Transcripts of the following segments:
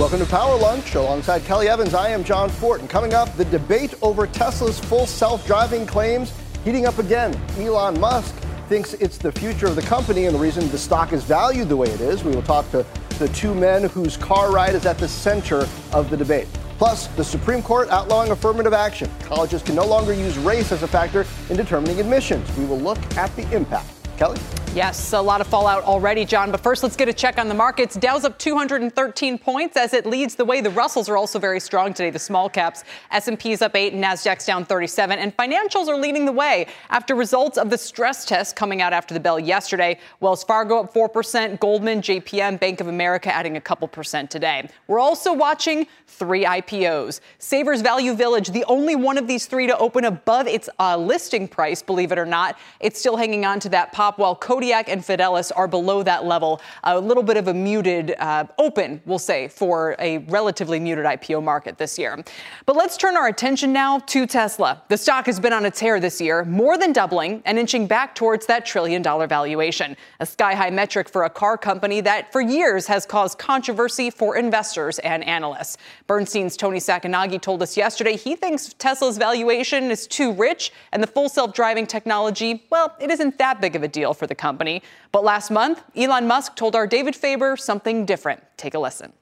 Welcome to Power Lunch. Alongside Kelly Evans, I am Jon Fortt. Coming up, the debate over Tesla's full self driving claims heating up again. Elon Musk thinks it's the future of the company and the reason the stock is valued the way it is. We will talk to the two men whose car ride is at the center of the debate. Plus, the Supreme Court outlawing affirmative action. Colleges can no longer use race as a factor in determining admissions. We will look at the impact. Kelly? Yes, a lot of fallout already, John. But first, let's get a check on the markets. Dow's up 213 points as it leads the way. The Russells are also very strong today. The small caps, S&P's up 8 and Nasdaq's down 37. And financials are leading the way after results of the stress test coming out after the bell yesterday. Wells Fargo up 4%, Goldman, JPM, Bank of America adding a couple percent today. We're also watching three IPOs. Savers Value Village, the only one of these three to open above its uh, listing price, believe it or not. It's still hanging on to that pop while Kodiak and Fidelis are below that level. A little bit of a muted uh, open, we'll say, for a relatively muted IPO market this year. But let's turn our attention now to Tesla. The stock has been on a tear this year, more than doubling and inching back towards that trillion dollar valuation, a sky high metric for a car company that for years has caused controversy for investors and analysts. Bernstein's Tony Sacconaghi told us yesterday he thinks Tesla's valuation is too rich and the full self driving technology, well, it isn't that big of a deal for the company. But last month, Elon Musk told our David Faber something different. Take a listen.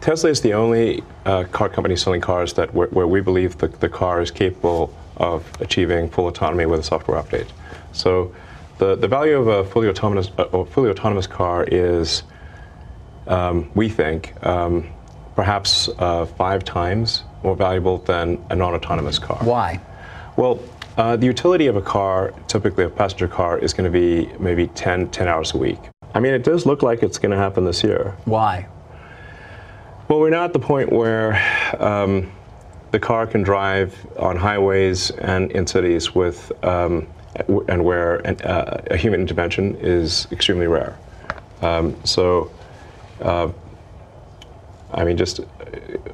Tesla is the only uh, car company selling cars that where, where we believe the, the car is capable of achieving full autonomy with a software update. So the, the value of a fully autonomous, uh, fully autonomous car is, um, we think, um, perhaps uh, five times more valuable than a non-autonomous car. Why? Well, uh, the utility of a car, typically a passenger car, is going to be maybe 10, 10 hours a week. I mean, it does look like it's going to happen this year. Why? Well, we're now at the point where um, the car can drive on highways and in cities with, um, and where an, uh, a human intervention is extremely rare. Um, so, uh, I mean, just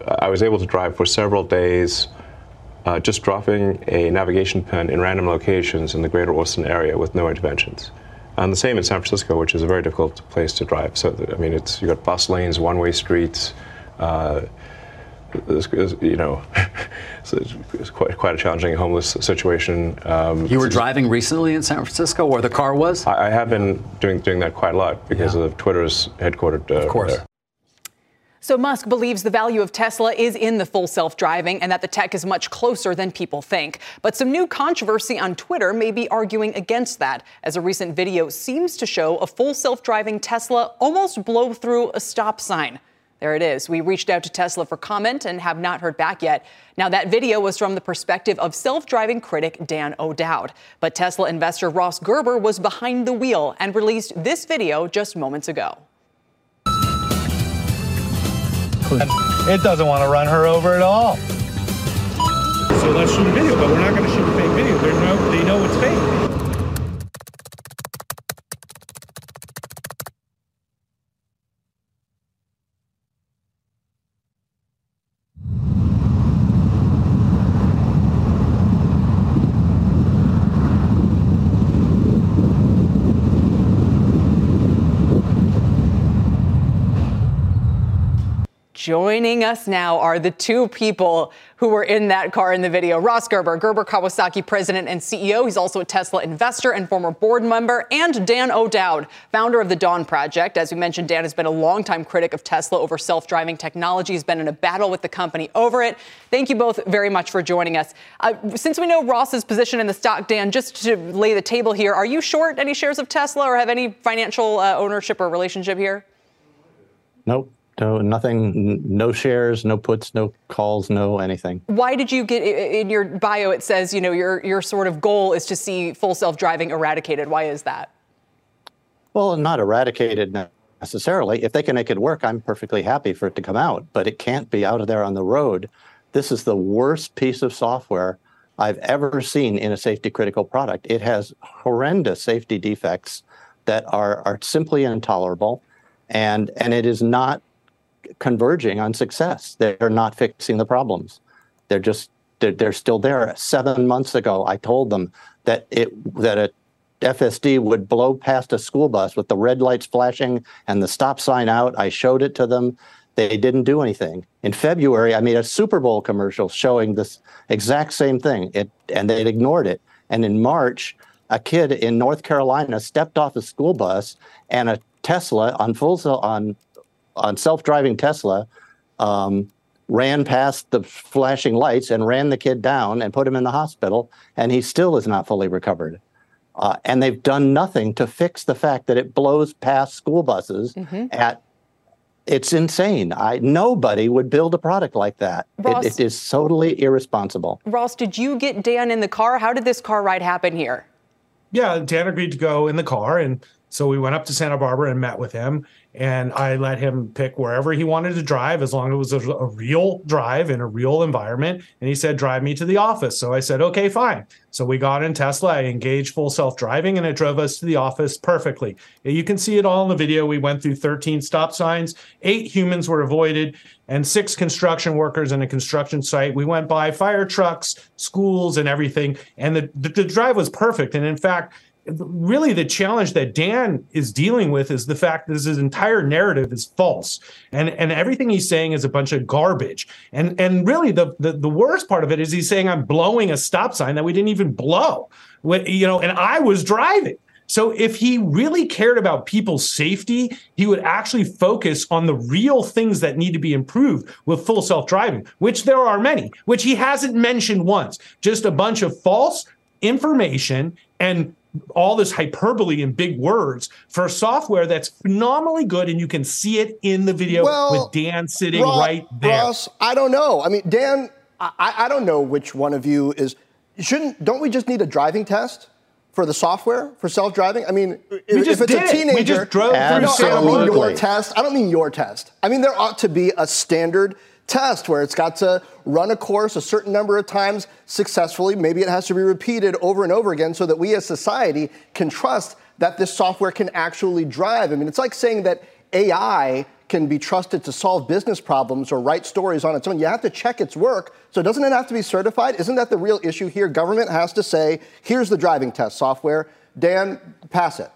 I was able to drive for several days uh, just dropping a navigation pen in random locations in the greater Austin area with no interventions. And the same in San Francisco, which is a very difficult place to drive. So, I mean, it's you've got bus lanes, one-way streets. Uh, you know, so it's quite, quite a challenging homeless situation. Um, you were driving recently in San Francisco, where the car was. I, I have been doing doing that quite a lot because yeah. of Twitter's headquartered. Uh, of course. There. So Musk believes the value of Tesla is in the full self-driving and that the tech is much closer than people think. But some new controversy on Twitter may be arguing against that, as a recent video seems to show a full self-driving Tesla almost blow through a stop sign. There it is. We reached out to Tesla for comment and have not heard back yet. Now, that video was from the perspective of self driving critic Dan O'Dowd. But Tesla investor Ross Gerber was behind the wheel and released this video just moments ago. It doesn't want to run her over at all. So let's shoot a video, but we're not going to shoot a fake video. They know, they know it's fake. Joining us now are the two people who were in that car in the video. Ross Gerber, Gerber Kawasaki president and CEO. He's also a Tesla investor and former board member. And Dan O'Dowd, founder of the Dawn Project. As we mentioned, Dan has been a longtime critic of Tesla over self driving technology. He's been in a battle with the company over it. Thank you both very much for joining us. Uh, since we know Ross's position in the stock, Dan, just to lay the table here, are you short any shares of Tesla or have any financial uh, ownership or relationship here? Nope. No, nothing, no shares, no puts, no calls, no anything. Why did you get in your bio? It says, you know, your, your sort of goal is to see full self driving eradicated. Why is that? Well, not eradicated necessarily. If they can make it work, I'm perfectly happy for it to come out, but it can't be out of there on the road. This is the worst piece of software I've ever seen in a safety critical product. It has horrendous safety defects that are, are simply intolerable, and, and it is not converging on success. They're not fixing the problems. They're just they're, they're still there. Seven months ago, I told them that it that a FSD would blow past a school bus with the red lights flashing and the stop sign out. I showed it to them. They didn't do anything. In February, I made a Super Bowl commercial showing this exact same thing, it, and they ignored it. And in March, a kid in North Carolina stepped off a school bus, and a Tesla on full on on self-driving Tesla um, ran past the flashing lights and ran the kid down and put him in the hospital, and he still is not fully recovered. Uh, and they've done nothing to fix the fact that it blows past school buses mm-hmm. at it's insane. I nobody would build a product like that. Ross, it, it is totally irresponsible. Ross, did you get Dan in the car? How did this car ride happen here? Yeah, Dan agreed to go in the car, and so we went up to Santa Barbara and met with him and I let him pick wherever he wanted to drive as long as it was a, a, real drive in a real environment. And he said, drive me to the office. So I said, okay, fine. So we got in Tesla, I engaged full self driving, and it drove us to the office perfectly. You can see it all in the video. We went through 13 stop signs, eight humans were avoided, and six construction workers in a construction site. We went by fire trucks, schools, and everything. And the, the, the drive was perfect. And in fact, really the challenge that Dan is dealing with is the fact that his entire narrative is false. And and everything he's saying is a bunch of garbage. And and really the the, the worst part of it is he's saying I'm blowing a stop sign that we didn't even blow. You know and I was driving. So if he really cared about people's safety, he would actually focus on the real things that need to be improved with full self-driving, which there are many, which he hasn't mentioned once. Just a bunch of false information and all this hyperbole and big words for software that's phenomenally good and you can see it in the video well, with Dan sitting Ross, right there. Ross, I don't know. I mean, Dan, I, I don't know which one of you is shouldn't don't we just need a driving test? For the software for self-driving, I mean, if, if it's a teenager, we just drove through I don't mean your test. I don't mean your test. I mean there ought to be a standard test where it's got to run a course a certain number of times successfully. Maybe it has to be repeated over and over again so that we as society can trust that this software can actually drive. I mean, it's like saying that AI can be trusted to solve business problems or write stories on its own. You have to check its work. So doesn't it have to be certified? Isn't that the real issue here? Government has to say, here's the driving test software. Dan, pass it.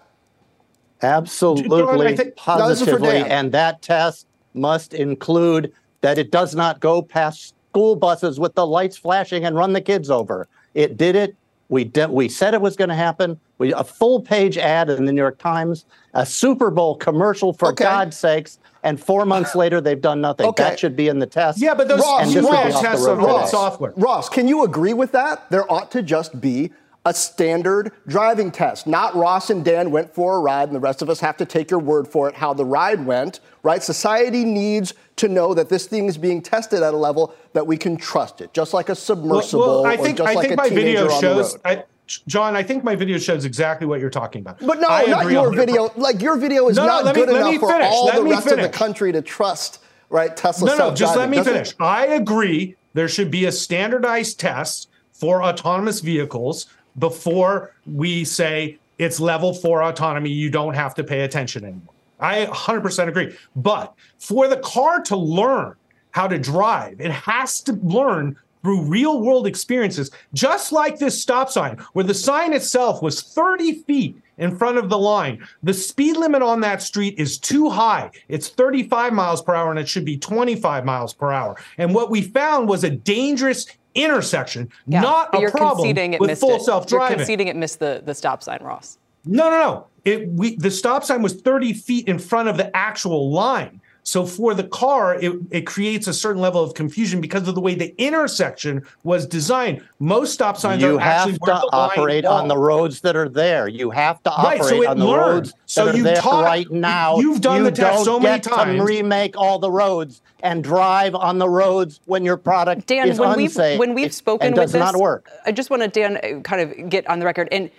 Absolutely, positively, and that test must include that it does not go past school buses with the lights flashing and run the kids over. It did it. We did, we said it was going to happen. We a full page ad in the New York Times, a Super Bowl commercial for okay. God's sakes, and four months later they've done nothing. Okay. That should be in the test. Yeah, but those Ross, you tests on Ross, software. Ross, can you agree with that? There ought to just be a standard driving test. Not Ross and Dan went for a ride, and the rest of us have to take your word for it how the ride went, right? Society needs to know that this thing is being tested at a level that we can trust it, just like a submersible well, well, I think, or just I like think a my video shows. I, John, I think my video shows exactly what you're talking about. But no, I not your video. Like your video is no, not no, good me, enough for all let the rest finish. of the country to trust, right? Tesla. No, no, just let me finish. I agree. There should be a standardized test for autonomous vehicles before we say it's level four autonomy. You don't have to pay attention anymore. I 100% agree. But for the car to learn how to drive, it has to learn through real world experiences, just like this stop sign, where the sign itself was 30 feet in front of the line. The speed limit on that street is too high. It's 35 miles per hour and it should be 25 miles per hour. And what we found was a dangerous intersection, yeah, not a problem with full self driving. You're conceding it missed the, the stop sign, Ross. No, no, no. It, we, the stop sign was 30 feet in front of the actual line. So for the car, it, it creates a certain level of confusion because of the way the intersection was designed. Most stop signs you are actually have to operate on the roads that are there. You have to operate right, so on the roads that so are there taught, right now. You've done you the test so many times. To remake all the roads and drive on the roads when your product Dan, is when unsafe. We've, when we've spoken and with does not work. I just want to Dan kind of get on the record and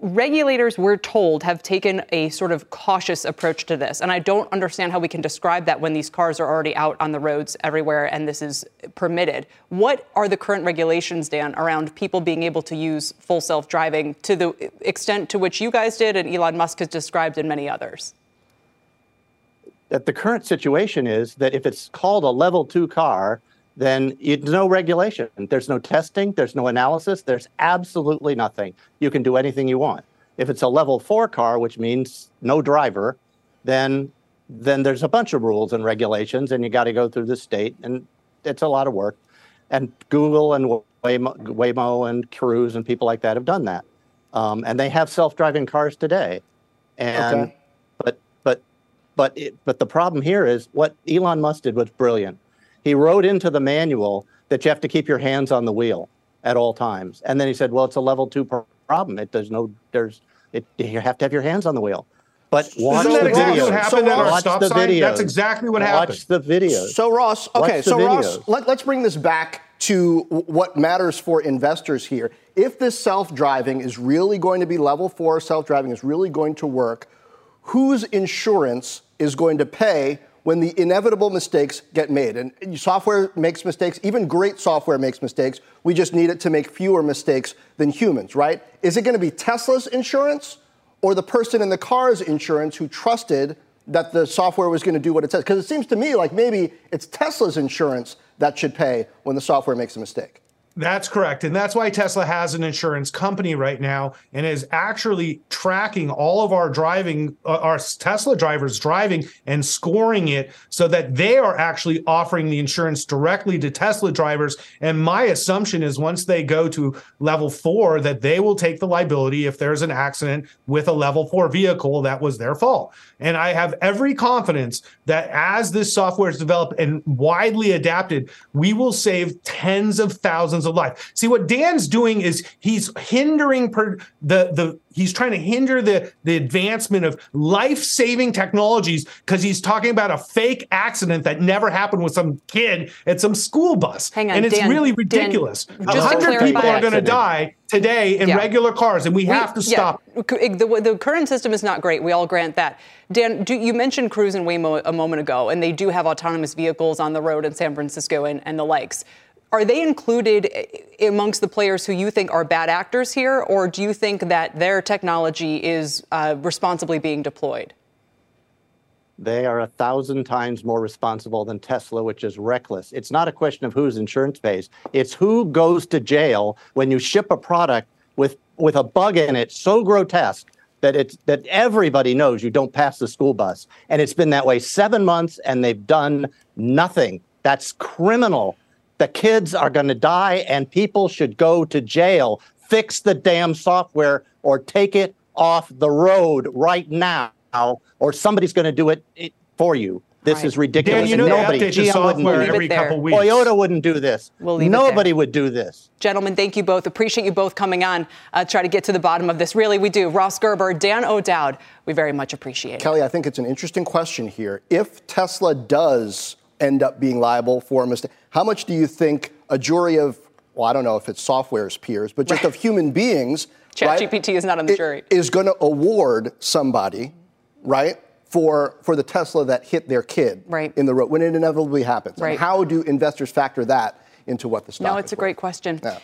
regulators, we're told, have taken a sort of cautious approach to this. And I don't understand how we can describe that when these cars are already out on the roads everywhere and this is permitted. What are the current regulations, Dan, around people being able to use full self driving to the extent to which you guys did and Elon Musk has described and many others? That the current situation is that if it's called a level two car, then there's no regulation. There's no testing, there's no analysis, there's absolutely nothing. You can do anything you want. If it's a level four car, which means no driver, then then there's a bunch of rules and regulations, and you got to go through the state, and it's a lot of work. And Google and Waymo, Waymo and Cruise and people like that have done that, um, and they have self-driving cars today. And okay. but but but it, but the problem here is what Elon Musk did was brilliant he wrote into the manual that you have to keep your hands on the wheel at all times. And then he said, well, it's a level two problem. It does no, there's, it, you have to have your hands on the wheel. But watch Isn't that the exactly videos. what happened so at our stop sign? Videos. That's exactly what watch happened. Watch the videos. So Ross, okay, watch so Ross, let, let's bring this back to what matters for investors here. If this self-driving is really going to be level four self-driving is really going to work, whose insurance is going to pay when the inevitable mistakes get made. And software makes mistakes, even great software makes mistakes. We just need it to make fewer mistakes than humans, right? Is it going to be Tesla's insurance or the person in the car's insurance who trusted that the software was going to do what it says? Because it seems to me like maybe it's Tesla's insurance that should pay when the software makes a mistake. That's correct. And that's why Tesla has an insurance company right now and is actually tracking all of our driving, uh, our Tesla drivers driving and scoring it so that they are actually offering the insurance directly to Tesla drivers. And my assumption is once they go to level four, that they will take the liability if there's an accident with a level four vehicle that was their fault. And I have every confidence that as this software is developed and widely adapted, we will save tens of thousands of life. See what Dan's doing is he's hindering per, the the he's trying to hinder the the advancement of life-saving technologies because he's talking about a fake accident that never happened with some kid at some school bus. Hang on, and it's Dan, really ridiculous. A hundred people are going to die today in yeah. regular cars, and we, we have to stop. Yeah. The, the, current system is not great. We all grant that. Dan, do, you mentioned Cruise and Waymo a moment ago, and they do have autonomous vehicles on the road in San Francisco and, and the likes. Are they included amongst the players who you think are bad actors here, or do you think that their technology is uh, responsibly being deployed? They are a thousand times more responsible than Tesla, which is reckless. It's not a question of whose insurance pays. It's who goes to jail when you ship a product with, with a bug in it so grotesque that it's that everybody knows you don't pass the school bus. And it's been that way seven months and they've done nothing. That's criminal. The kids are going to die and people should go to jail. Fix the damn software or take it off the road right now, or somebody's going to do it for you. This right. is ridiculous. Dan, you know nobody, GM wouldn't do every couple weeks. Toyota wouldn't do this. We'll Nobody would do this. Gentlemen, thank you both. Appreciate you both coming on. Uh, try to get to the bottom of this. Really, we do. Ross Gerber, Dan O'Dowd, we very much appreciate it. Kelly, I think it's an interesting question here. If Tesla does end up being liable for a mistake, how much do you think a jury of, well, I don't know if it's software's peers, but just of human beings, ChatGPT right, is not on the jury, is going to award somebody, right, for for the Tesla that hit their kid right. in the road when it inevitably happens. Right. And how do investors factor that into what the stock? Is? No, it's a worth? great question. Yeah.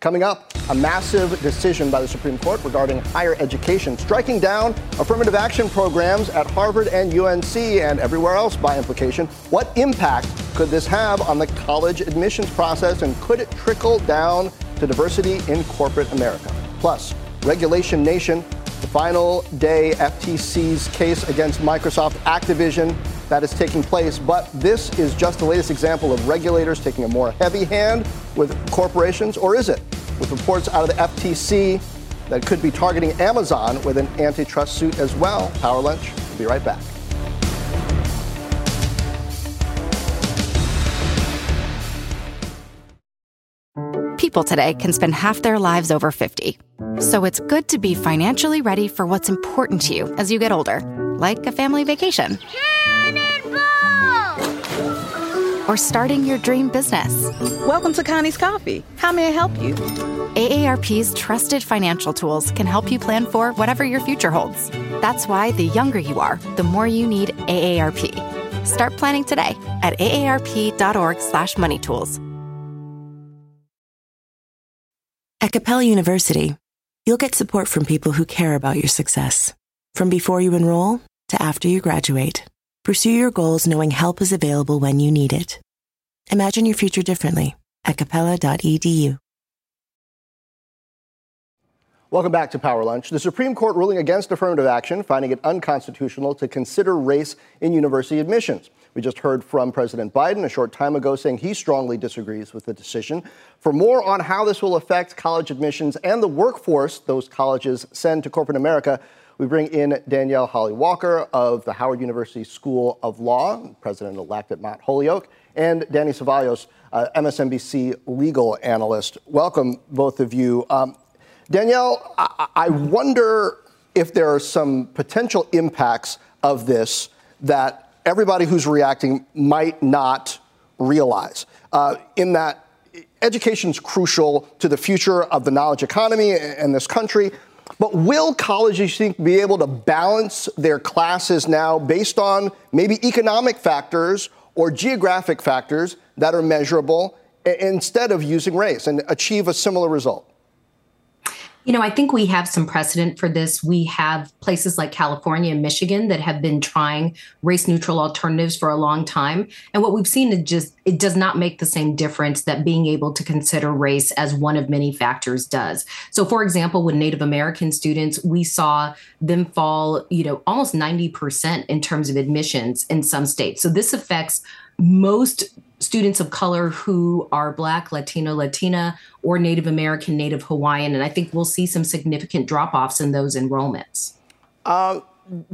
Coming up, a massive decision by the Supreme Court regarding higher education, striking down affirmative action programs at Harvard and UNC and everywhere else by implication. What impact could this have on the college admissions process, and could it trickle down to diversity in corporate America? Plus, Regulation Nation, the final day FTC's case against Microsoft Activision that is taking place. But this is just the latest example of regulators taking a more heavy hand with corporations, or is it? With reports out of the FTC that could be targeting Amazon with an antitrust suit as well. Power Lunch, we'll be right back. People today can spend half their lives over 50. So it's good to be financially ready for what's important to you as you get older, like a family vacation or starting your dream business. Welcome to Connie's Coffee. How may I help you? AARP's trusted financial tools can help you plan for whatever your future holds. That's why the younger you are, the more you need AARP. Start planning today at aarp.org/moneytools. At Capella University, you'll get support from people who care about your success. From before you enroll to after you graduate, pursue your goals knowing help is available when you need it. Imagine your future differently at capella.edu. Welcome back to Power Lunch. The Supreme Court ruling against affirmative action, finding it unconstitutional to consider race in university admissions. We just heard from President Biden a short time ago saying he strongly disagrees with the decision. For more on how this will affect college admissions and the workforce those colleges send to corporate America, we bring in Danielle Holley-Walker of the Howard University School of Law, President elect at Mount Holyoke, and Danny Cevallos, uh, MSNBC legal analyst. Welcome, both of you. Um, Danielle, I-, I wonder if there are some potential impacts of this that everybody who's reacting might not realize. Uh, in that, education is crucial to the future of the knowledge economy in this country. But will colleges, think, be able to balance their classes now based on maybe economic factors or geographic factors that are measurable instead of using race and achieve a similar result? You know, I think we have some precedent for this. We have places like California and Michigan that have been trying race neutral alternatives for a long time. And what we've seen is just it does not make the same difference that being able to consider race as one of many factors does. So for example, with Native American students, we saw them fall, you know, almost 90% in terms of admissions in some states. So this affects most students of color who are Black, Latino, Latina, or Native American, Native Hawaiian. And I think we'll see some significant drop offs in those enrollments. Uh,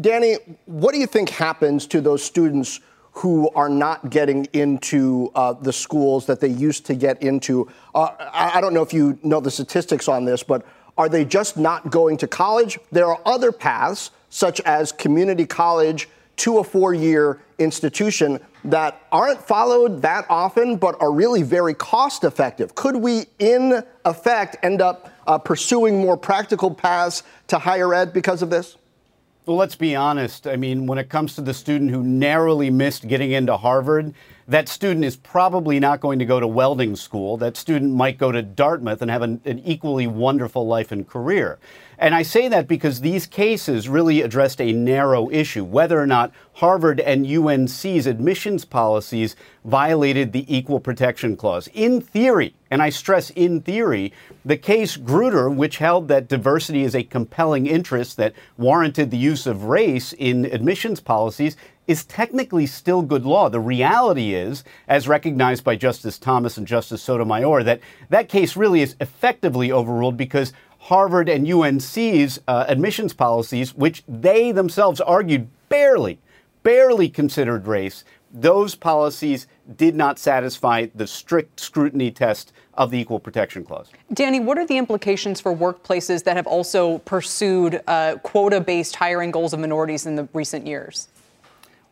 Danny, what do you think happens to those students who are not getting into uh, the schools that they used to get into? Uh, I, I don't know if you know the statistics on this, but are they just not going to college? There are other paths, such as community college to a four year institution that aren't followed that often, but are really very cost effective. Could we, in effect, end up uh, pursuing more practical paths to higher ed because of this? Well, let's be honest. I mean, when it comes to the student who narrowly missed getting into Harvard, that student is probably not going to go to welding school. That student might go to Dartmouth and have an, an equally wonderful life and career. And I say that because these cases really addressed a narrow issue whether or not Harvard and UNC's admissions policies violated the Equal Protection Clause. In theory, and I stress in theory, the case Grutter, which held that diversity is a compelling interest that warranted the use of race in admissions policies, is technically still good law. The reality is, as recognized by Justice Thomas and Justice Sotomayor, that that case really is effectively overruled because Harvard and UNC's uh, admissions policies, which they themselves argued barely, barely considered race, those policies did not satisfy the strict scrutiny test of the Equal Protection Clause. Danny, what are the implications for workplaces that have also pursued uh, quota based hiring goals of minorities in the recent years?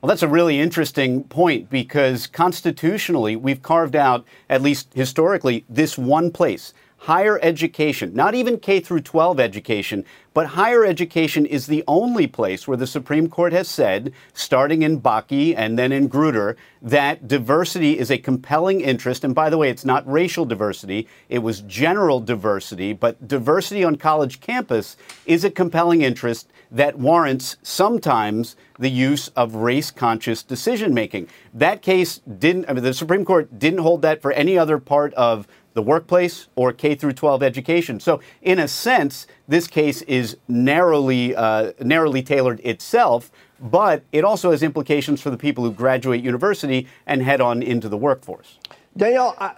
Well, that's a really interesting point because constitutionally, we've carved out, at least historically, this one place higher education, not even K through 12 education, but higher education is the only place where the Supreme Court has said, starting in Bakke and then in Grutter, that diversity is a compelling interest. And by the way, it's not racial diversity, it was general diversity, but diversity on college campus is a compelling interest that warrants sometimes the use of race conscious decision making. That case didn't, I mean, the Supreme Court didn't hold that for any other part of the workplace or K through 12 education. So, in a sense, this case is narrowly uh, narrowly tailored itself, but it also has implications for the people who graduate university and head on into the workforce. Danielle, I,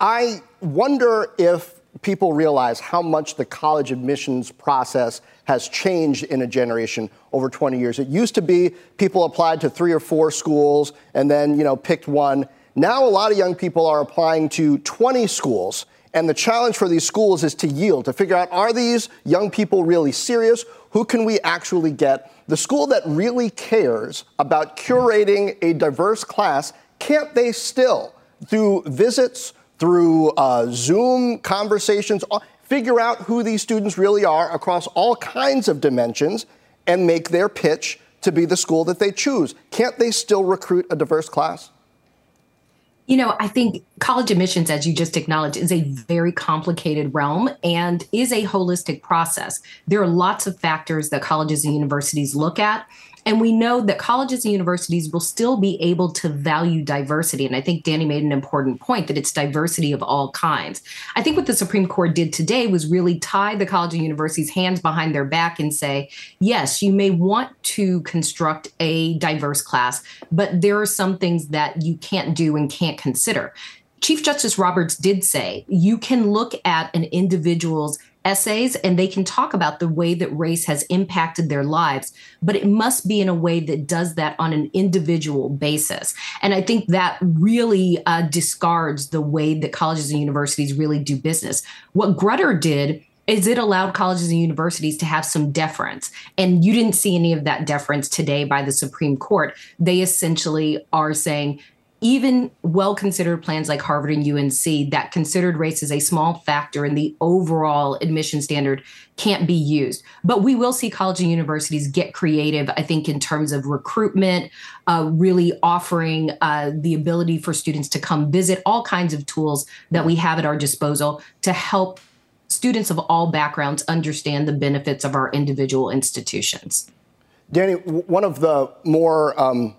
I wonder if people realize how much the college admissions process has changed in a generation over 20 years. It used to be people applied to three or four schools and then, you know, picked one now, a lot of young people are applying to 20 schools. And the challenge for these schools is to yield, to figure out are these young people really serious? Who can we actually get? The school that really cares about curating a diverse class can't they still, through visits, through uh, Zoom conversations, figure out who these students really are across all kinds of dimensions and make their pitch to be the school that they choose? Can't they still recruit a diverse class? You know, I think college admissions, as you just acknowledged, is a very complicated realm and is a holistic process. There are lots of factors that colleges and universities look at. And we know that colleges and universities will still be able to value diversity. And I think Danny made an important point that it's diversity of all kinds. I think what the Supreme Court did today was really tie the college and universities' hands behind their back and say, yes, you may want to construct a diverse class, but there are some things that you can't do and can't consider. Chief Justice Roberts did say you can look at an individual's essays and they can talk about the way that race has impacted their lives, but it must be in a way that does that on an individual basis. And I think that really uh, discards the way that colleges and universities really do business. What Grutter did is it allowed colleges and universities to have some deference. And you didn't see any of that deference today by the Supreme Court. They essentially are saying, even well considered plans like Harvard and UNC that considered race as a small factor in the overall admission standard can't be used. But we will see college and universities get creative, I think, in terms of recruitment, uh, really offering uh, the ability for students to come visit, all kinds of tools that we have at our disposal to help students of all backgrounds understand the benefits of our individual institutions. Danny, one of the more um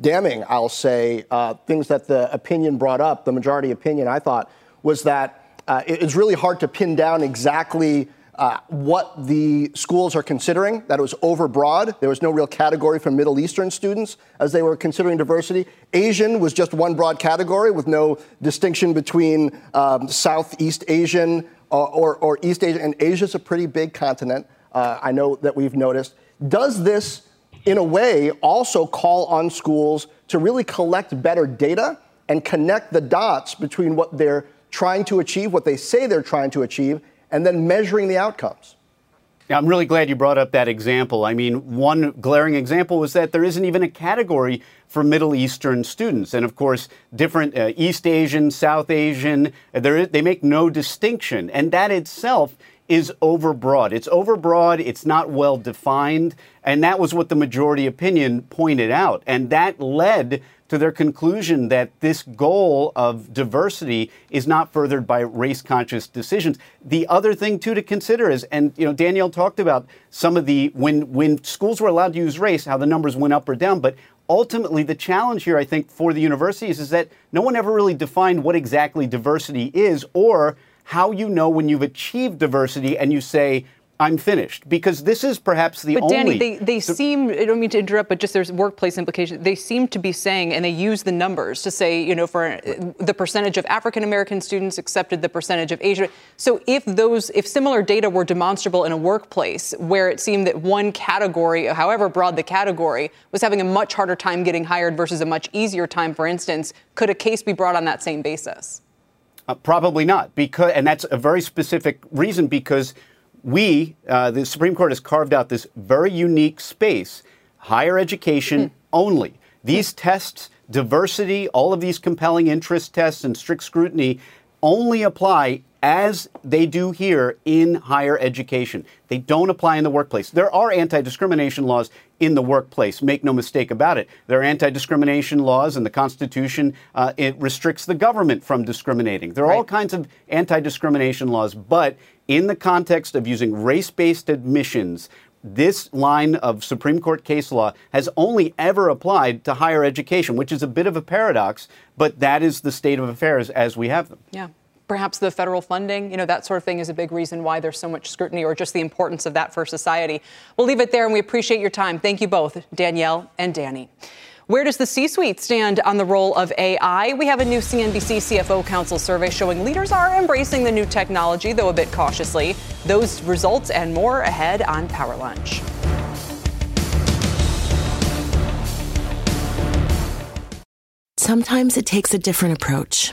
damning, I'll say, uh, things that the opinion brought up, the majority opinion, I thought, was that uh, it's really hard to pin down exactly uh, what the schools are considering, that it was overbroad. There was no real category for Middle Eastern students as they were considering diversity. Asian was just one broad category with no distinction between um, Southeast Asian or, uh, or, or, East Asian. And Asia's a pretty big continent. Uh, I know that we've noticed. Does this in a way, also call on schools to really collect better data and connect the dots between what they're trying to achieve, what they say they're trying to achieve, and then measuring the outcomes. Yeah, I'm really glad you brought up that example. I mean, one glaring example was that there isn't even a category for Middle Eastern students. And of course, different uh, East Asian, South Asian, they make no distinction. And that itself is overbroad. It's overbroad, it's not well defined, and that was what the majority opinion pointed out. And that led to their conclusion that this goal of diversity is not furthered by race conscious decisions. The other thing too to consider is and you know Danielle talked about some of the when when schools were allowed to use race how the numbers went up or down but ultimately the challenge here I think for the universities is that no one ever really defined what exactly diversity is or how you know when you've achieved diversity and you say, I'm finished because this is perhaps the but only. But Danny, they, they seem. I don't mean to interrupt, but just there's workplace implications. They seem to be saying, and they use the numbers to say, you know, for uh, the percentage of African American students accepted, the percentage of Asian. So if those, if similar data were demonstrable in a workplace where it seemed that one category, however broad the category, was having a much harder time getting hired versus a much easier time, for instance, could a case be brought on that same basis? Uh, probably not, because, and that's a very specific reason because we, uh, the Supreme Court has carved out this very unique space, higher education mm. only. These mm. tests, diversity, all of these compelling interest tests and strict scrutiny only apply as they do here in higher education. They don't apply in the workplace. There are anti discrimination laws in the workplace, make no mistake about it. There are anti discrimination laws, and the Constitution uh, it restricts the government from discriminating. There are right. all kinds of anti discrimination laws, but in the context of using race based admissions, this line of Supreme Court case law has only ever applied to higher education, which is a bit of a paradox, but that is the state of affairs as we have them. Yeah perhaps the federal funding, you know, that sort of thing is a big reason why there's so much scrutiny or just the importance of that for society. We'll leave it there and we appreciate your time. Thank you both, Danielle and Danny. Where does the C suite stand on the role of AI? We have a new CNBC CFO Council survey showing leaders are embracing the new technology, though a bit cautiously. Those results and more ahead on Power Lunch. Sometimes it takes a different approach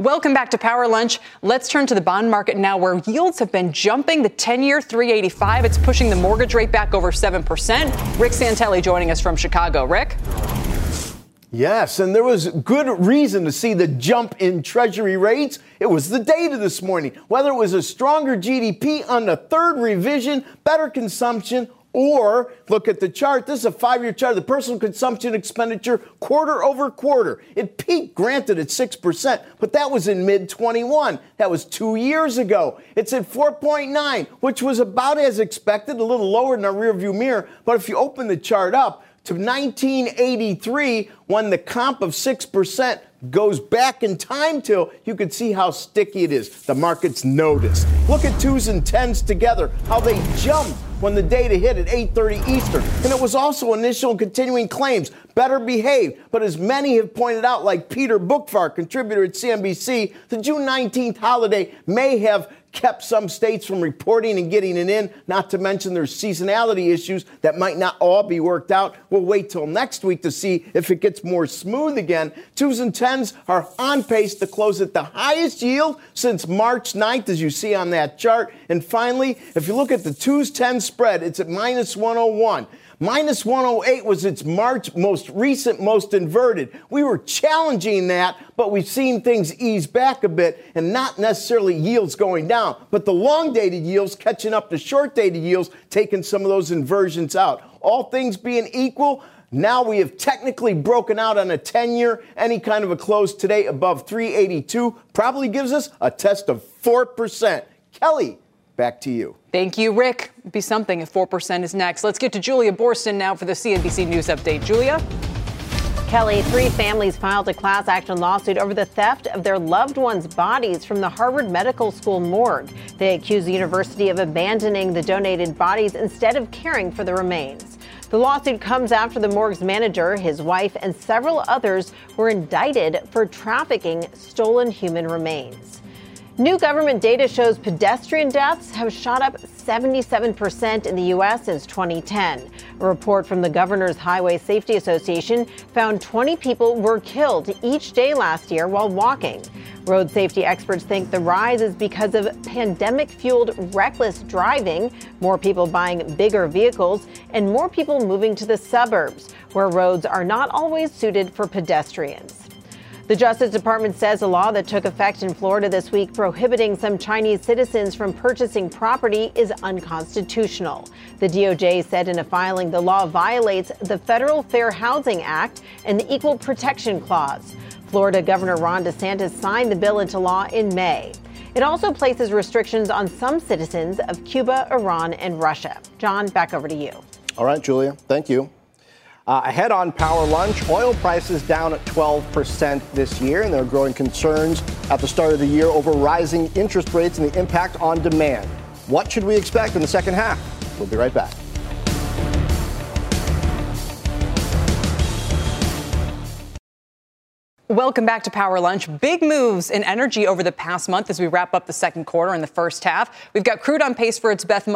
Welcome back to Power Lunch. Let's turn to the bond market now, where yields have been jumping. The 10 year 385, it's pushing the mortgage rate back over 7%. Rick Santelli joining us from Chicago. Rick? Yes, and there was good reason to see the jump in Treasury rates. It was the data this morning. Whether it was a stronger GDP on the third revision, better consumption, or look at the chart. This is a five year chart. The personal consumption expenditure quarter over quarter. It peaked, granted, at 6%, but that was in mid 21. That was two years ago. It's at 4.9, which was about as expected, a little lower in our rearview mirror. But if you open the chart up, to 1983 when the comp of 6% goes back in time till you can see how sticky it is. The markets noticed. Look at twos and tens together, how they jumped when the data hit at 8:30 Eastern. And it was also initial and continuing claims, better behaved. But as many have pointed out, like Peter Boockvar, contributor at CNBC, the June 19th holiday may have kept some states from reporting and getting it in, not to mention there's seasonality issues that might not all be worked out. We'll wait till next week to see if it gets more smooth again. Twos and tens are on pace to close at the highest yield since March 9th, as you see on that chart. And finally, if you look at the twos 10 spread, it's at minus 101. Minus 108 was its March most recent, most inverted. We were challenging that, but we've seen things ease back a bit and not necessarily yields going down, but the long dated yields catching up to short dated yields, taking some of those inversions out. All things being equal, now we have technically broken out on a 10 year. Any kind of a close today above 382 probably gives us a test of 4%. Kelly, back to you. Thank you, Rick. Be something if 4% is next. Let's get to Julia Boorstin now for the CNBC News Update. Julia? Kelly, three families filed a class action lawsuit over the theft of their loved ones' bodies from the Harvard Medical School morgue. They accuse the university of abandoning the donated bodies instead of caring for the remains. The lawsuit comes after the morgue's manager, his wife, and several others were indicted for trafficking stolen human remains. New government data shows pedestrian deaths have shot up 77% in the U.S. since 2010. A report from the Governor's Highway Safety Association found 20 people were killed each day last year while walking. Road safety experts think the rise is because of pandemic fueled reckless driving, more people buying bigger vehicles, and more people moving to the suburbs, where roads are not always suited for pedestrians. The Justice Department says a law that took effect in Florida this week prohibiting some Chinese citizens from purchasing property is unconstitutional. The DOJ said in a filing the law violates the Federal Fair Housing Act and the Equal Protection Clause. Florida Governor Ron DeSantis signed the bill into law in May. It also places restrictions on some citizens of Cuba, Iran, and Russia. John, back over to you. All right, Julia. Thank you. Uh, ahead on Power Lunch, oil prices down at 12% this year, and there are growing concerns at the start of the year over rising interest rates and the impact on demand. What should we expect in the second half? We'll be right back. Welcome back to Power Lunch. Big moves in energy over the past month as we wrap up the second quarter and the first half. We've got crude on pace for its best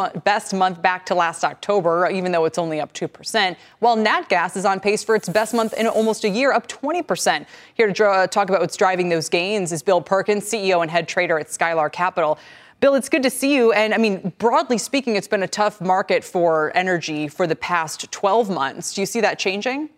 month back to last October, even though it's only up 2%, while nat gas is on pace for its best month in almost a year, up 20%. Here to draw, talk about what's driving those gains is Bill Perkins, CEO and head trader at Skylar Capital. Bill, it's good to see you. And I mean, broadly speaking, it's been a tough market for energy for the past 12 months. Do you see that changing?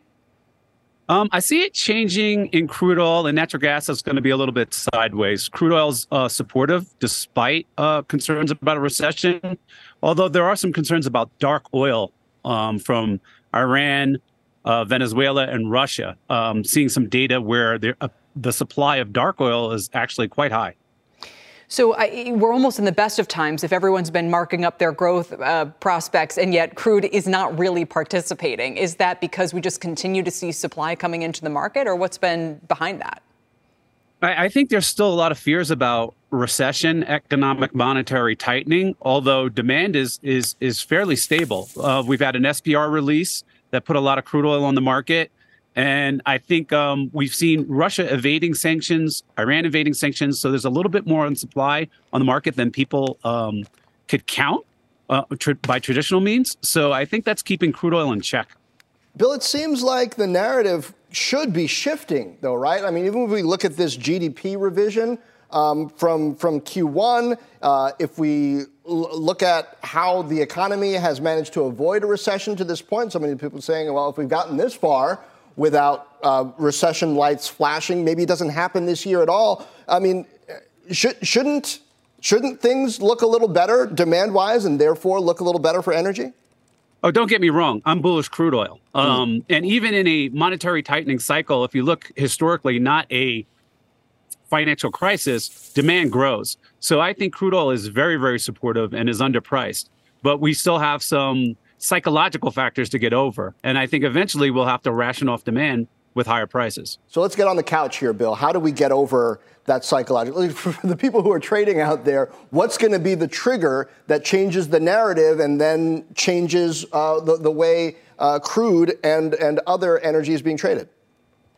Um, I see it changing in crude oil and natural gas is going to be a little bit sideways. Crude oil's uh, supportive despite uh, concerns about a recession, although there are some concerns about dark oil um, from Iran, uh, Venezuela, and Russia. Um, seeing some data where uh, the supply of dark oil is actually quite high. So I, we're almost in the best of times if everyone's been marking up their growth uh, prospects and yet crude is not really participating. Is that because we just continue to see supply coming into the market, or what's been behind that? I, I think there's still a lot of fears about recession, economic monetary tightening, although demand is is is fairly stable. Uh, we've had an SPR release that put a lot of crude oil on the market And I think um, we've seen Russia evading sanctions, Iran evading sanctions. So there's a little bit more on supply on the market than people um, could count uh, tr- by traditional means. So I think that's keeping crude oil in check. Bill, it seems like the narrative should be shifting, though, right? I mean, even if we look at this GDP revision um, from from Q1, uh, if we l- look at how the economy has managed to avoid a recession to this point, so many people saying, well, if we've gotten this far without uh, recession lights flashing, maybe it doesn't happen this year at all. I mean, should, shouldn't shouldn't things look a little better demand wise, and therefore look a little better for energy? Oh, don't get me wrong. I'm bullish crude oil. Hmm. Um, and even in a monetary tightening cycle, if you look historically, not a financial crisis, demand grows. So I think crude oil is very, very supportive and is underpriced. But we still have some psychological factors to get over. And I think eventually we'll have to ration off demand with higher prices. So let's get on the couch here, Bill. How do we get over that psychological? For the people who are trading out there, what's going to be the trigger that changes the narrative and then changes uh, the, the way uh, crude and, and other energy is being traded?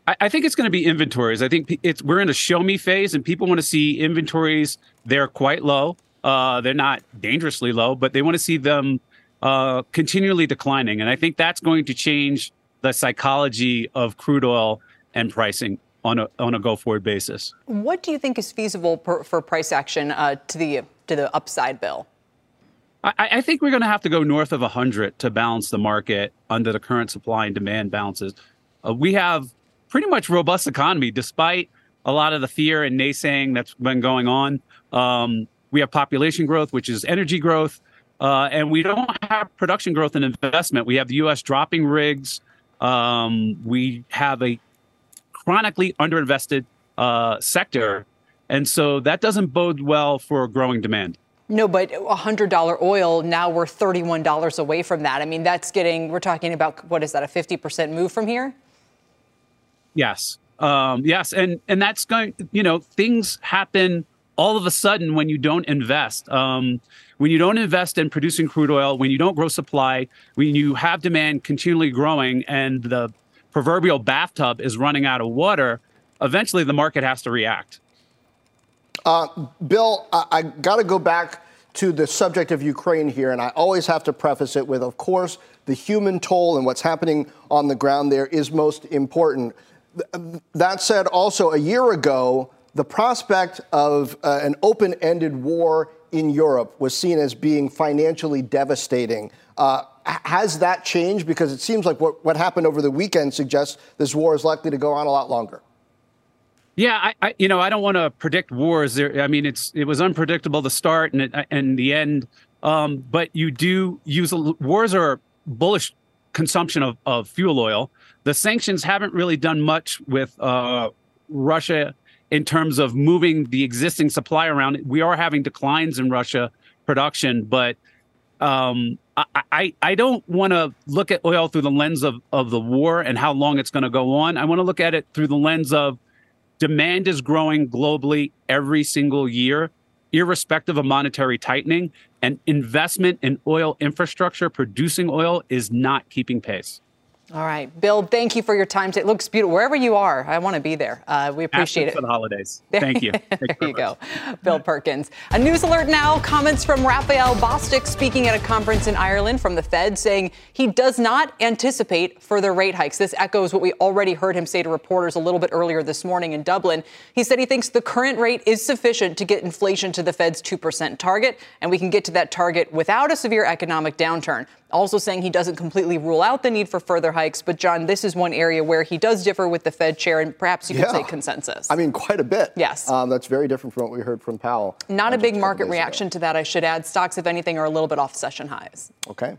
I, I think it's going to be inventories. I think it's we're in a show me phase, and people want to see inventories. They're quite low. Uh, they're not dangerously low, but they want to see them uh, continually declining. And I think that's going to change the psychology of crude oil and pricing on a on a go forward basis. What do you think is feasible per, for price action uh, to the to the upside, Bill? I, I think we're going to have to go north of 100 to balance the market under the current supply and demand balances. Uh, we have pretty much robust economy despite a lot of the fear and naysaying that's been going on. Um, we have population growth, which is energy growth, uh, and we don't have production growth and investment. We have the U.S. dropping rigs. Um, we have a chronically underinvested uh, sector, and so that doesn't bode well for growing demand. No, but $100 oil, now we're $31 away from that. I mean, that's getting, we're talking about, what is that, a 50% move from here? Yes. Um, yes. And, and that's going, you know, things happen all of a sudden when you don't invest. Um, when you don't invest in producing crude oil, when you don't grow supply, when you have demand continually growing and the proverbial bathtub is running out of water, eventually the market has to react. Uh, Bill, I, I got to go back to the subject of Ukraine here, and I always have to preface it with, of course, the human toll and what's happening on the ground there is most important. That said, also a year ago, the prospect of uh, an open ended war in Europe was seen as being financially devastating. Uh, has that changed? Because it seems like what, what happened over the weekend suggests this war is likely to go on a lot longer. Yeah, I, I you know I don't want to predict wars. There, I mean, it's it was unpredictable to start and it, and the end. Um, but you do use wars are bullish consumption of, of fuel oil. The sanctions haven't really done much with uh, Russia in terms of moving the existing supply around. We are having declines in Russia production, but um, I, I, I don't want to look at oil through the lens of, of the war and how long it's going to go on. I want to look at it through the lens of demand is growing globally every single year, irrespective of monetary tightening, and investment in oil infrastructure producing oil is not keeping pace. All right, Bill. Thank you for your time. It looks beautiful wherever you are. I want to be there. Uh, we appreciate it for the holidays. Thank you. there you, you go, Bill Perkins. A news alert now. Comments from Raphael Bostic speaking at a conference in Ireland from the Fed, saying he does not anticipate further rate hikes. This echoes what we already heard him say to reporters a little bit earlier this morning in Dublin. He said he thinks the current rate is sufficient to get inflation to the Fed's two percent target, and we can get to that target without a severe economic downturn. Also saying he doesn't completely rule out the need for further hikes. But, Jon, this is one area where he does differ with the Fed chair, and perhaps you could yeah. say consensus. I mean, quite a bit. Yes. Um, that's very different from what we heard from Powell. Not a big market ago. reaction to that, I should add. Stocks, if anything, are a little bit off session highs. Okay.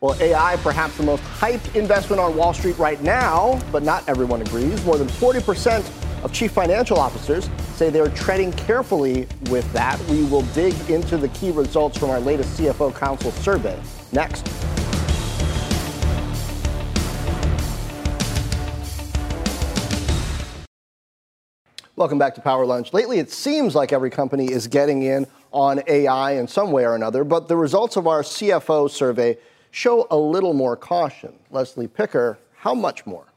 Well, AI, perhaps the most hyped investment on Wall Street right now, but not everyone agrees. More than 40% of chief financial officers say they're treading carefully with that. We will dig into the key results from our latest CFO Council survey next. Welcome back to Power Lunch. Lately, it seems like every company is getting in on AI in some way or another, but the results of our CFO survey show a little more caution. Leslie Picker, how much more?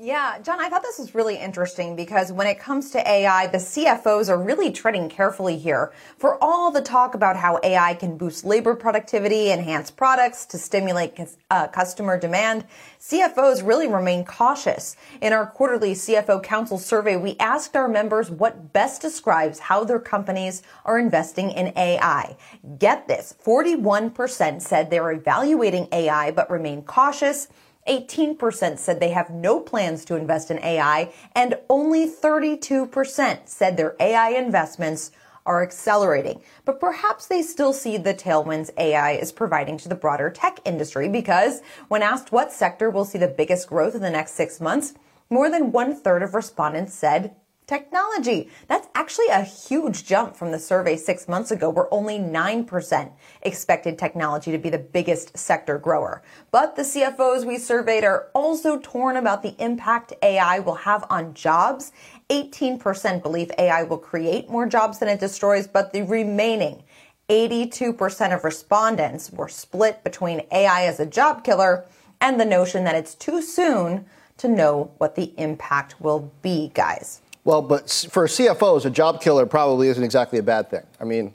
Yeah, Jon, I thought this was really interesting because when it comes to AI, the CFOs are really treading carefully here. For all the talk about how AI can boost labor productivity, enhance products to stimulate uh, customer demand, CFOs really remain cautious. In our quarterly CFO Council survey, we asked our members what best describes how their companies are investing in AI. Get this, 41% said they're evaluating AI but remain cautious. 18% said they have no plans to invest in AI, and only 32% said their AI investments are accelerating. But perhaps they still see the tailwinds AI is providing to the broader tech industry because when asked what sector will see the biggest growth in the next six months, more than one third of respondents said Technology. That's actually a huge jump from the survey six months ago where only 9% expected technology to be the biggest sector grower. But the CFOs we surveyed are also torn about the impact AI will have on jobs. 18% believe AI will create more jobs than it destroys, but the remaining 82% of respondents were split between AI as a job killer and the notion that it's too soon to know what the impact will be, guys. Well, but for CFOs, a job killer probably isn't exactly a bad thing. I mean,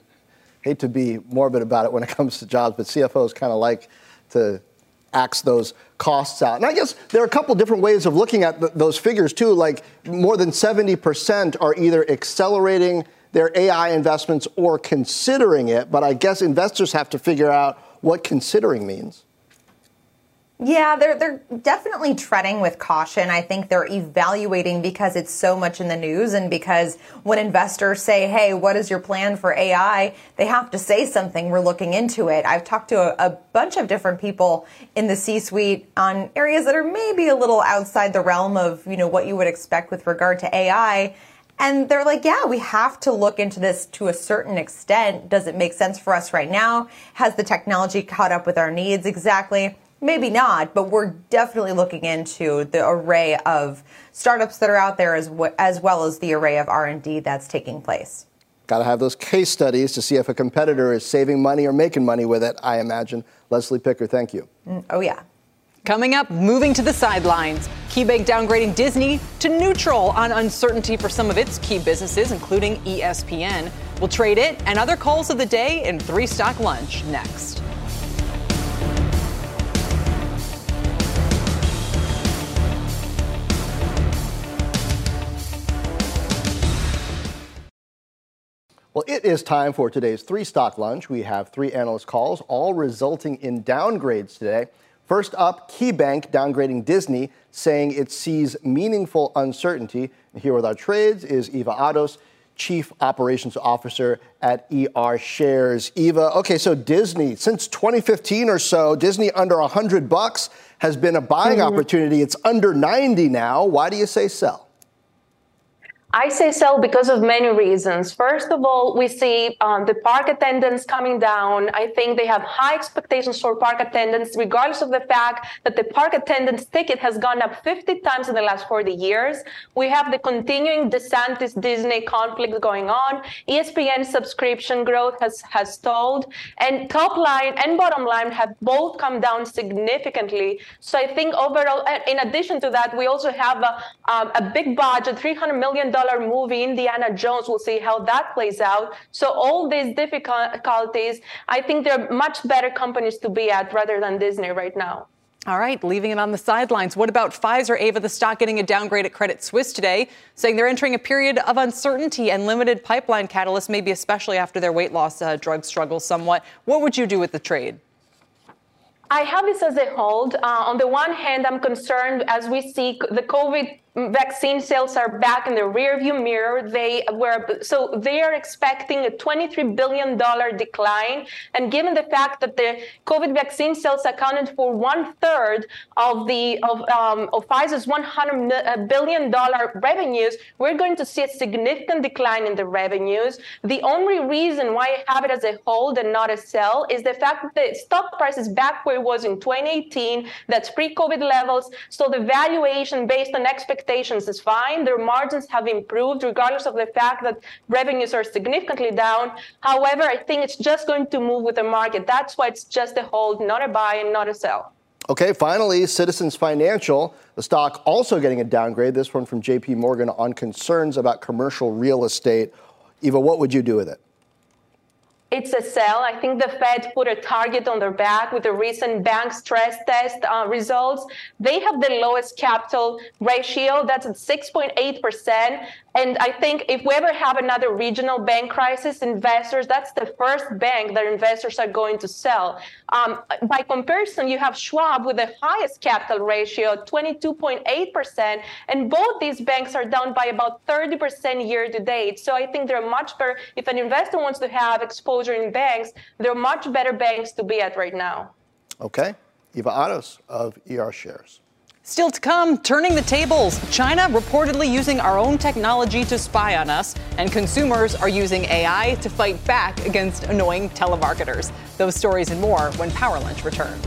hate to be morbid about it when it comes to jobs, but CFOs kind of like to axe those costs out. And I guess there are a couple different ways of looking at th- those figures too. Like more than 70% are either accelerating their AI investments or considering it. But I guess investors have to figure out what considering means. Yeah, they're they're definitely treading with caution. I think they're evaluating because it's so much in the news and because when investors say, "Hey, what is your plan for AI?" they have to say something. We're looking into it. I've talked to a, a bunch of different people in the C-suite on areas that are maybe a little outside the realm of, you know, what you would expect with regard to AI. And they're like, yeah, we have to look into this to a certain extent. Does it make sense for us right now? Has the technology caught up with our needs exactly? Maybe not, but we're definitely looking into the array of startups that are out there as, w- as well as the array of R&D that's taking place. Got to have those case studies to see if a competitor is saving money or making money with it, I imagine. Leslie Picker, thank you. Mm, oh, yeah. Coming up, moving to the sidelines. KeyBank downgrading Disney to neutral on uncertainty for some of its key businesses, including ESPN. We'll trade it and other calls of the day in three stock lunch next. Well, it is time for today's three stock lunch. We have three analyst calls, all resulting in downgrades today. First up, KeyBank downgrading Disney, saying it sees meaningful uncertainty. And here with our trades is Eva Ados, Chief Operations Officer at ER Shares. Eva, okay, so Disney, since 2015 or so, Disney under 100 bucks has been a buying mm-hmm. opportunity. It's under 90 now. Why do you say sell? I say sell because of many reasons. First of all, we see um, the park attendance coming down. I think they have high expectations for park attendance, regardless of the fact that the park attendance ticket has gone up 50 times in the last 40 years. We have the continuing DeSantis Disney conflict going on. ESPN subscription growth has, has stalled, and top line and bottom line have both come down significantly. So I think overall, in addition to that, we also have a, a big budget, $300 million movie, Indiana Jones. We'll see how that plays out. So all these difficulties, I think they're much better companies to be at rather than Disney right now. All right, leaving it on the sidelines. What about Pfizer? Ava, the stock getting a downgrade at Credit Suisse today, saying they're entering a period of uncertainty and limited pipeline catalysts, maybe especially after their weight loss uh, drug struggles somewhat. What would you do with the trade? I have this as a hold. Uh, on the one hand, I'm concerned as we see the COVID vaccine sales are back in the rearview mirror. They were so they are expecting a 23 billion dollar decline, and given the fact that the COVID vaccine sales accounted for one third of the of, um, of Pfizer's 100 uh, billion dollar revenues, we're going to see a significant decline in the revenues. The only reason why I have it as a hold and not a sell is the fact that the stock price is back where it was in 2018. That's pre-COVID levels. So the valuation based on expectations expectations is fine. Their margins have improved regardless of the fact that revenues are significantly down. However, I think it's just going to move with the market. That's why it's just a hold, not a buy and not a sell. Okay, finally, Citizens Financial, the stock also getting a downgrade. This one from JP Morgan on concerns about commercial real estate. Eva, what would you do with it? It's a sell. I think the Fed put a target on their back with the recent bank stress test uh, results. They have the lowest capital ratio, that's at 6.8%. And I think if we ever have another regional bank crisis, investors, that's the first bank that investors are going to sell. Um, by comparison, you have Schwab with the highest capital ratio, 22.8%, and both these banks are down by about 30% year to date. So I think they're much better. If an investor wants to have exposure in banks, they're much better banks to be at right now. Okay. Eva Ados of ER Shares. Still to come, turning the tables. China reportedly using our own technology to spy on us, and consumers are using AI to fight back against annoying telemarketers. Those stories and more when Power Lunch returns.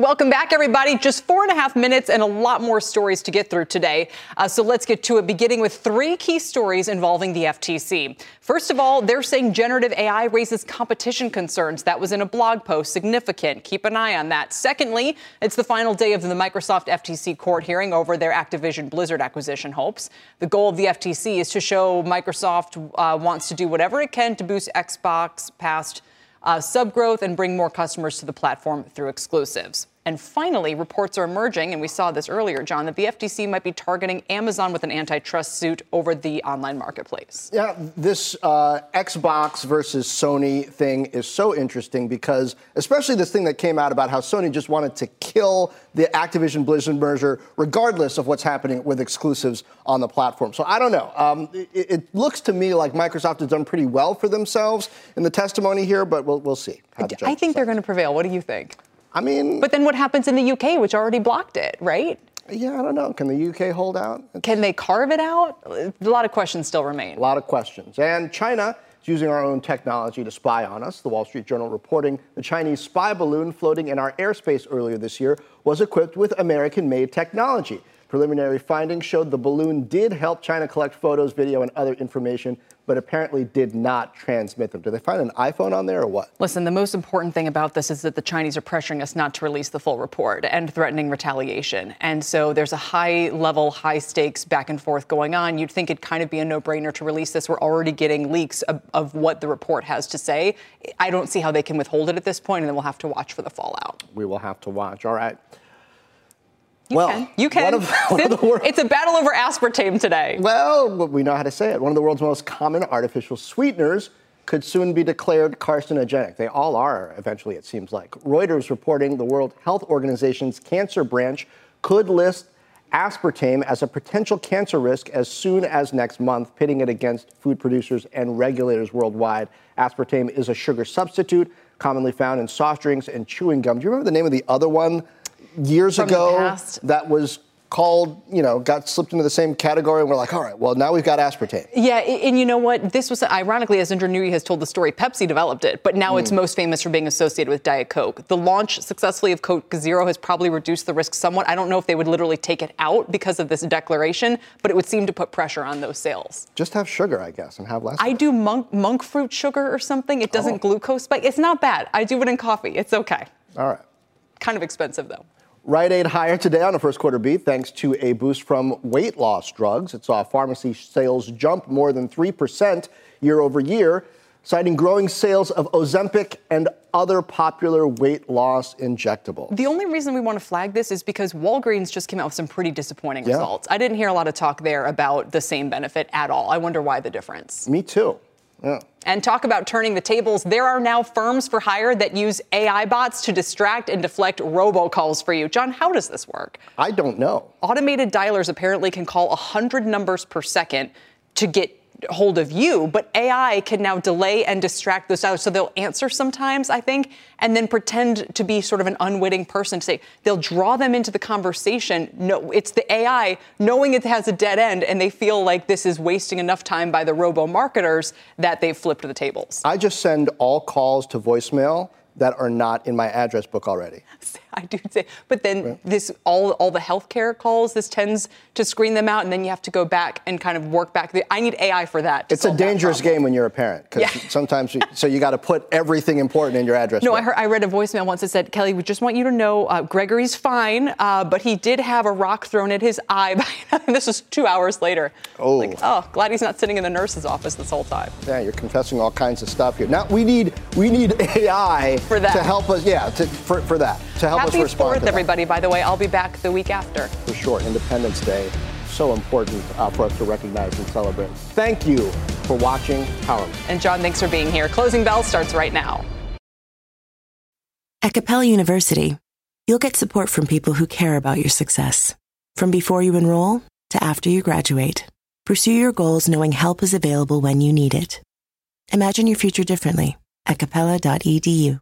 Welcome back, everybody. Just four and a half minutes and a lot more stories to get through today. Uh, so let's get to it, beginning with three key stories involving the FTC. First of all, they're saying generative AI raises competition concerns. That was in a blog post, significant. Keep an eye on that. Secondly, it's the final day of the Microsoft FTC court hearing over their Activision Blizzard acquisition hopes. The goal of the FTC is to show Microsoft uh, wants to do whatever it can to boost Xbox past uh, sub growth and bring more customers to the platform through exclusives. And finally, reports are emerging, and we saw this earlier, Jon, that the FTC might be targeting Amazon with an antitrust suit over the online marketplace. Yeah, this uh, Xbox versus Sony thing is so interesting because, especially this thing that came out about how Sony just wanted to kill the Activision Blizzard merger, regardless of what's happening with exclusives on the platform. So I don't know. Um, it, it, looks to me like Microsoft has done pretty well for themselves in the testimony here, but we'll, we'll see. I think they're going to prevail. What do you think? I mean, but then what happens in the UK, which already blocked it, right? Yeah, I don't know. Can the UK hold out? It's, Can they carve it out? A lot of questions still remain. A lot of questions. And China is using our own technology to spy on us. The Wall Street Journal reporting the Chinese spy balloon floating in our airspace earlier this year was equipped with American made technology. Preliminary findings showed the balloon did help China collect photos, video, and other information but apparently did not transmit them. Did they find an iPhone on there or what? Listen, the most important thing about this is that the Chinese are pressuring us not to release the full report and threatening retaliation. And so there's a high level, high stakes back and forth going on. You'd think it'd kind of be a no brainer to release this. We're already getting leaks of, of what the report has to say. I don't see how they can withhold it at this point, and then we'll have to watch for the fallout. We will have to watch. All right. You well, can. You can. Of, one of world, it's a battle over aspartame today. Well, we know how to say it. One of the world's most common artificial sweeteners could soon be declared carcinogenic. They all are, eventually, it seems like. Reuters reporting the World Health Organization's cancer branch could list aspartame as a potential cancer risk as soon as next month, pitting it against food producers and regulators worldwide. Aspartame is a sugar substitute commonly found in soft drinks and chewing gum. Do you remember the name of the other one years From ago that was called, you know, got slipped into the same category, and we're like, all right, well, now we've got aspartame. Yeah, and you know what? This was ironically, as Indra Nooyi has told the story, Pepsi developed it, but now mm. it's most famous for being associated with Diet Coke. The launch successfully of Coke Zero has probably reduced the risk somewhat. I don't know if they would literally take it out because of this declaration, but it would seem to put pressure on those sales. Just have sugar, I guess, and have less. I do monk, monk fruit sugar or something. It doesn't oh. glucose spike. It's not bad. I do it in coffee. It's okay. All right. Kind of expensive though. Rite Aid higher today on the first quarter beat thanks to a boost from weight loss drugs. It saw pharmacy sales jump more than 3% year over year, citing growing sales of Ozempic and other popular weight loss injectables. The only reason we want to flag this is because Walgreens just came out with some pretty disappointing yeah. results. I didn't hear a lot of talk there about the same benefit at all. I wonder why the difference. Me too. Yeah. And talk about turning the tables. There are now firms for hire that use AI bots to distract and deflect robocalls for you. Jon, how does this work? I don't know. Automated dialers apparently can call 100 numbers per second to get hold of you, but AI can now delay and distract those dialers. So they'll answer sometimes, I think, and then pretend to be sort of an unwitting person to say they'll draw them into the conversation. No, it's the AI knowing it has a dead end, and they feel like this is wasting enough time by the robo marketers that they've flipped the tables. I just send all calls to voicemail that are not in my address book already. I do say, but then this all all the healthcare calls, this tends to screen them out, and then you have to go back and kind of work back. I need AI for that. It's a dangerous game when you're a parent because Yeah. sometimes you, so you got to put everything important in your address. No, book. I heard I read a voicemail once that said, "Kelly, we just want you to know uh, Gregory's fine, uh, but he did have a rock thrown at his eye." By, and this was two hours later. Oh. Like, oh, glad he's not sitting in the nurse's office this whole time. Yeah, you're confessing all kinds of stuff here. Now we need we need AI For that. to help us. Yeah, to, for, for that to help Happy us respond Fourth, everybody! By the way, I'll be back the week after. For sure, Independence Day, so important uh, for us to recognize and celebrate. Thank you for watching Power. And Jon, thanks for being here. Closing bell starts right now. At Capella University, you'll get support from people who care about your success. From before you enroll to after you graduate, pursue your goals knowing help is available when you need it. Imagine your future differently at capella.edu.